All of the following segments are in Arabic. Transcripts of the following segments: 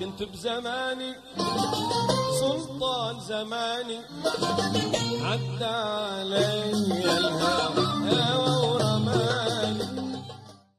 كنت بزماني سلطان زماني عدى علي الهوى ورماني.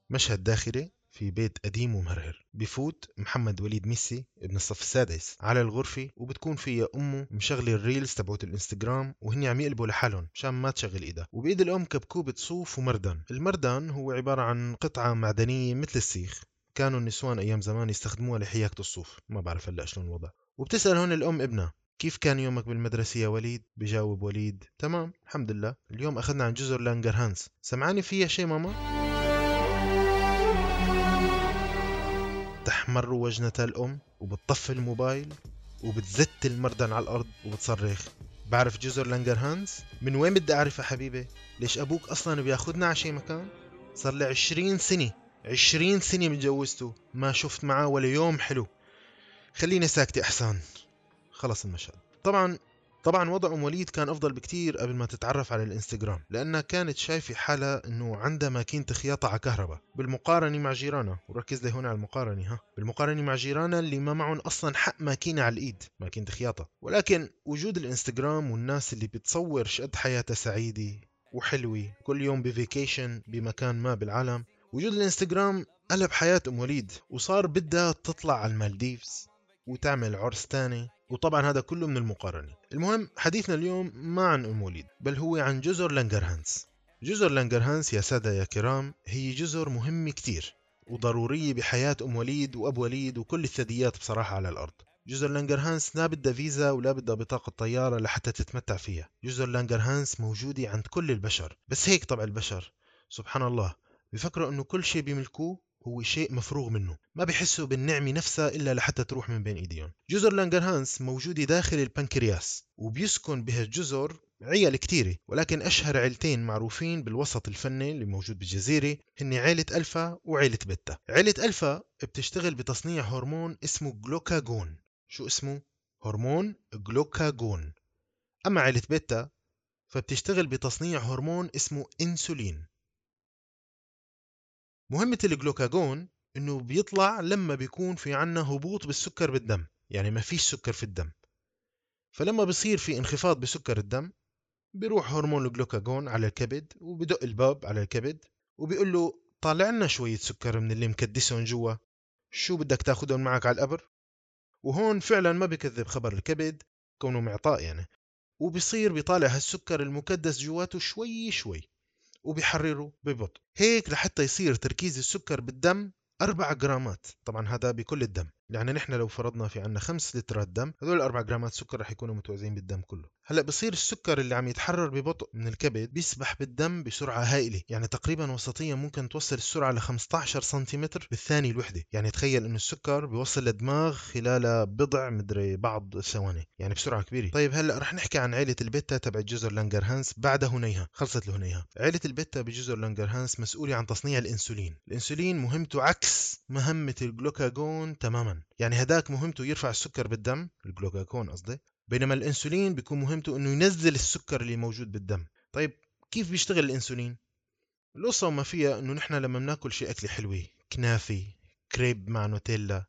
مشهد داخلي في بيت قديم ومهرهر بفوت محمد وليد ميسي ابن الصف السادس على الغرفة وبتكون فيها أمه مشغلة الريلز تبعت الإنستغرام وهن عم يقلبوا لحالهم مشان ما تشغل إيدها. وبإيد الأم كبكوبة صوف ومردان. المردان هو عبارة عن قطعة معدنية مثل السيخ. كانوا النسوان أيام زمان يستخدموها لحياكة الصوف ما بعرف هلأ شلون الوضع وبتسأل هون الأم ابنها كيف كان يومك بالمدرسة يا وليد؟ بجاوب وليد تمام الحمد لله اليوم أخذنا عن جزر لانجر هانس سمعانة فيها شي ماما؟ تحمر وجنتها الأم وبتطفي الموبايل وبتزت المردن على الأرض وبتصرخ بعرف جزر لانجر هانز؟ من وين بدي أعرفها حبيبي؟ ليش أبوك أصلا بياخدنا على شي مكان؟ صار لي عشرين سنة عشرين سنة متجوزته ما شفت معاه ولا يوم حلو. خليني ساكتة أحسن. خلص المشهد. طبعا طبعا وضع ام وليد كان أفضل بكتير قبل ما تتعرف على الإنستغرام لأنها كانت شايفة حالها إنه عندها ماكينة خياطة على كهرباء بالمقارنة مع جيرانها وركز لي هون على المقارنة ها. بالمقارنة مع جيرانها اللي ما معهم أصلا حق ماكينة على الإيد ماكينة خياطة. ولكن وجود الإنستغرام والناس اللي بتصور شقد حياتها سعيدة وحلوة كل يوم ب vacation بمكان ما بالعالم وجود الانستغرام قلب حياة أم وليد وصار بدها تطلع على المالديفز وتعمل عرس تاني وطبعا هذا كله من المقارنة. المهم حديثنا اليوم ما عن أم وليد بل هو عن جزر لانجرهانس جزر لانجرهانس يا سادة يا كرام هي جزر مهمة كتير وضرورية بحياة أم وليد وأب وليد وكل الثدييات بصراحة على الأرض. جزر لانجرهانس لا بدها فيزا ولا بدها بطاقة طيارة لحتى تتمتع فيها. جزر لانجرهانس موجودة عند كل البشر بس هيك طبع البشر. سبحان الله. بفكروا إنه كل شيء بيملكوه هو شيء مفروغ منه. ما بيحسوا بالنعمة نفسها إلا لحتى تروح من بين إيديهم. جزر لانجرهانس موجودة داخل البنكرياس وبيسكن بهالجزر عيال كتيرة ولكن أشهر عيلتين معروفين بالوسط الفني اللي موجود بالجزيرة هن عيلة ألفا وعيلة بيتا. عيلة ألفا بتشتغل بتصنيع هرمون اسمه جلوكاجون شو اسمه؟ هرمون جلوكاجون أما عيلة بيتا فبتشتغل بتصنيع هرمون اسمه إنسولين. مهمة الجلوكاجون إنه بيطلع لما بيكون في عنا هبوط بالسكر بالدم يعني ما فيش سكر في الدم. فلما بصير في انخفاض بسكر الدم بيروح هرمون الجلوكاجون على الكبد وبدق الباب على الكبد وبيقول له طالع لنا شوية سكر من اللي مكدسهم جوا شو بدك تاخدهم معك على القبر؟ وهون فعلا ما بكذب خبر الكبد كونه معطاء يعني. وبصير بيطالع هالسكر المكدس جواته شوي شوي. وبيحرره ببطء. هيك لحتى يصير تركيز السكر بالدم 4 جرامات. طبعا هذا بكل الدم. يعني نحن لو فرضنا في عنا 5 لترات دم هذول 4 جرامات سكر رح يكونوا متوزعين بالدم كله. هلأ بصير السكر اللي عم يتحرر ببطء من الكبد بيسبح بالدم بسرعة هائلة يعني تقريبا وسطيا ممكن توصل السرعة ل 15 سنتيمتر بالثانية الوحدة يعني تخيل إنه السكر بيوصل للدماغ خلال بضع مدري بعض ثواني يعني بسرعة كبيرة. طيب هلأ رح نحكي عن عائله البيتا تبع جزر لانجرهانس بعد هنيها خلصت لهنيها. عائله البيتا بجزر لانجرهانس مسؤولة عن تصنيع الإنسولين. الإنسولين مهمته عكس مهمة الجلوكاجون تماما يعني هداك مهمته يرفع السكر بالدم الجلوكاجون قصدي بينما الإنسولين بيكون مهمته إنه ينزل السكر اللي موجود بالدم. طيب كيف بيشتغل الإنسولين؟ القصة وما فيها إنه نحن لما بناكل شيء أكلة حلوة كنافي كريب مع نوتيلا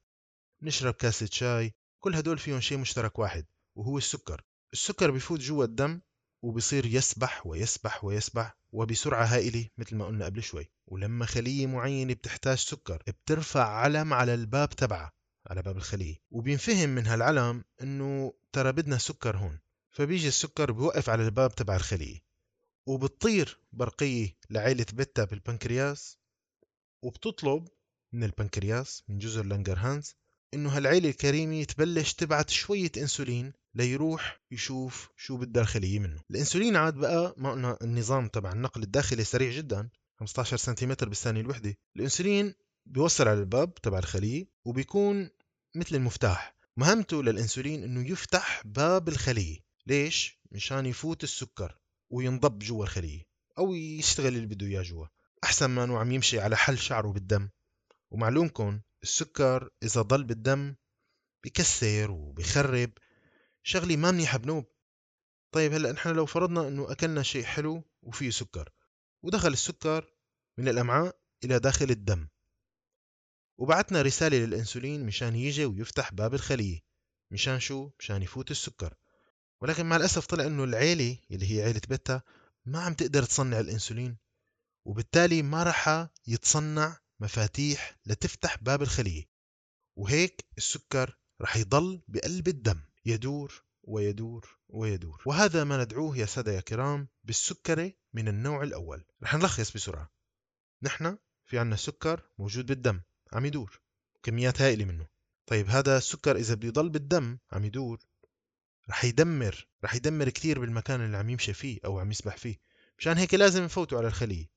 نشرب كاسة شاي كل هدول فيهم شيء مشترك واحد وهو السكر. السكر بفوت جوا الدم وبصير يسبح ويسبح ويسبح وبسرعة هائلة مثل ما قلنا قبل شوي. ولما خلية معينة بتحتاج سكر بترفع علم على الباب تبعها. على باب الخلية. وبينفهم من هالعلم إنه ترى بدنا سكر هون. فبيجي السكر بيوقف على الباب تبع الخلية. وبتطير برقية لعيلة بيتا بالبنكرياس. وبتطلب من البنكرياس من جزر لانجرهانز إنه هالعيلة الكريمة تبلش تبعت شوية إنسولين ليروح يشوف شو بدها الخلية منه. الإنسولين عاد بقى ما قلنا النظام تبع النقل الداخلي سريع جدا 15 سنتيمتر بالثانية الوحدة. الإنسولين بيوصل على الباب تبع الخلية وبيكون مثل المفتاح. مهمته للإنسولين إنه يفتح باب الخلية. ليش؟ مشان يفوت السكر وينضب جوا الخلية أو يشتغل اللي بده إياه جوا. أحسن ما إنه عم يمشي على حل شعره بالدم. ومعلومكم السكر إذا ضل بالدم بكسر وبخرب. شغلي ما منيحة بنوب. طيب هلأ نحن لو فرضنا إنه أكلنا شيء حلو وفيه سكر ودخل السكر من الأمعاء إلى داخل الدم. وبعتنا رسالة للأنسولين مشان يجي ويفتح باب الخلية. مشان شو؟ مشان يفوت السكر. ولكن مع الأسف طلع إنه العيلة اللي هي عيلة بيتا ما عم تقدر تصنع الأنسولين وبالتالي ما رح يتصنع مفاتيح لتفتح باب الخلية. وهيك السكر رح يضل بقلب الدم يدور ويدور ويدور. وهذا ما ندعوه يا سادة يا كرام بالسكري من النوع الأول. رح نلخص بسرعة. نحن في عنا سكر موجود بالدم. عم يدور كميات هائلة منه. طيب هذا السكر إذا بده يضل بالدم عم يدور رح يدمر رح يدمر كثير بالمكان اللي عم يمشي فيه أو عم يسبح فيه. مشان هيك لازم نفوته على الخلية.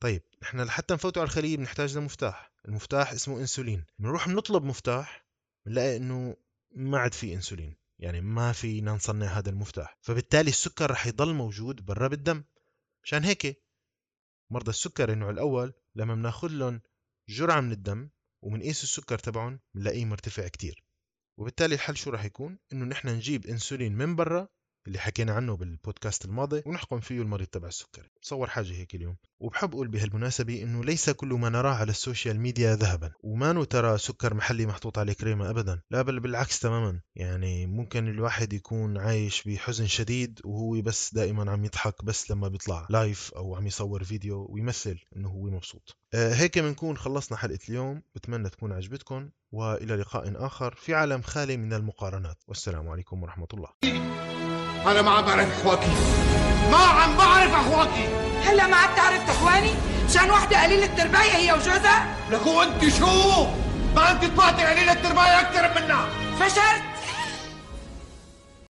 طيب إحنا لحتى نفوته على الخلية بنحتاج لمفتاح. المفتاح اسمه إنسولين. بنروح بنطلب مفتاح بنلاقي إنه ما عاد في إنسولين. يعني ما فينا نصنع هذا المفتاح. فبالتالي السكر رح يضل موجود برا بالدم. مشان هيك مرضى السكر النوع الأول لما بناخذ لهم جرعة من الدم ومنقيس السكر تبعهم بنلاقيه مرتفع كتير. وبالتالي الحل شو راح يكون؟ إنه نحن نجيب إنسولين من برا اللي حكينا عنه بالبودكاست الماضي ونحقن فيه المريض تبع السكري. تصور حاجة هيك اليوم. وبحب أقول بهالمناسبة إنه ليس كل ما نراه على ال social media ذهبا. وما ترى سكر محلي محطوط عليه كريمة أبدا. لا بل بالعكس تماما. يعني ممكن الواحد يكون عايش بحزن شديد وهو بس دائما عم يضحك بس لما بيطلع live أو عم يصور فيديو ويمثل إنه هو مبسوط. آه هيك بنكون خلصنا حلقة اليوم. بتمنى تكون عجبتكم وإلى لقاء آخر في عالم خالي من المقارنات. والسلام عليكم ورحمة الله. أنا ما عم بعرف إخواتي. ما عم بعرف إخواتي. هلا ما عاد تعرف تخواني مشان وحدة قليلة الترباية هي وجوزها؟ لكو أنت شو؟ ما أنت طلعتي قليلة الترباية أكثر منها فشلت؟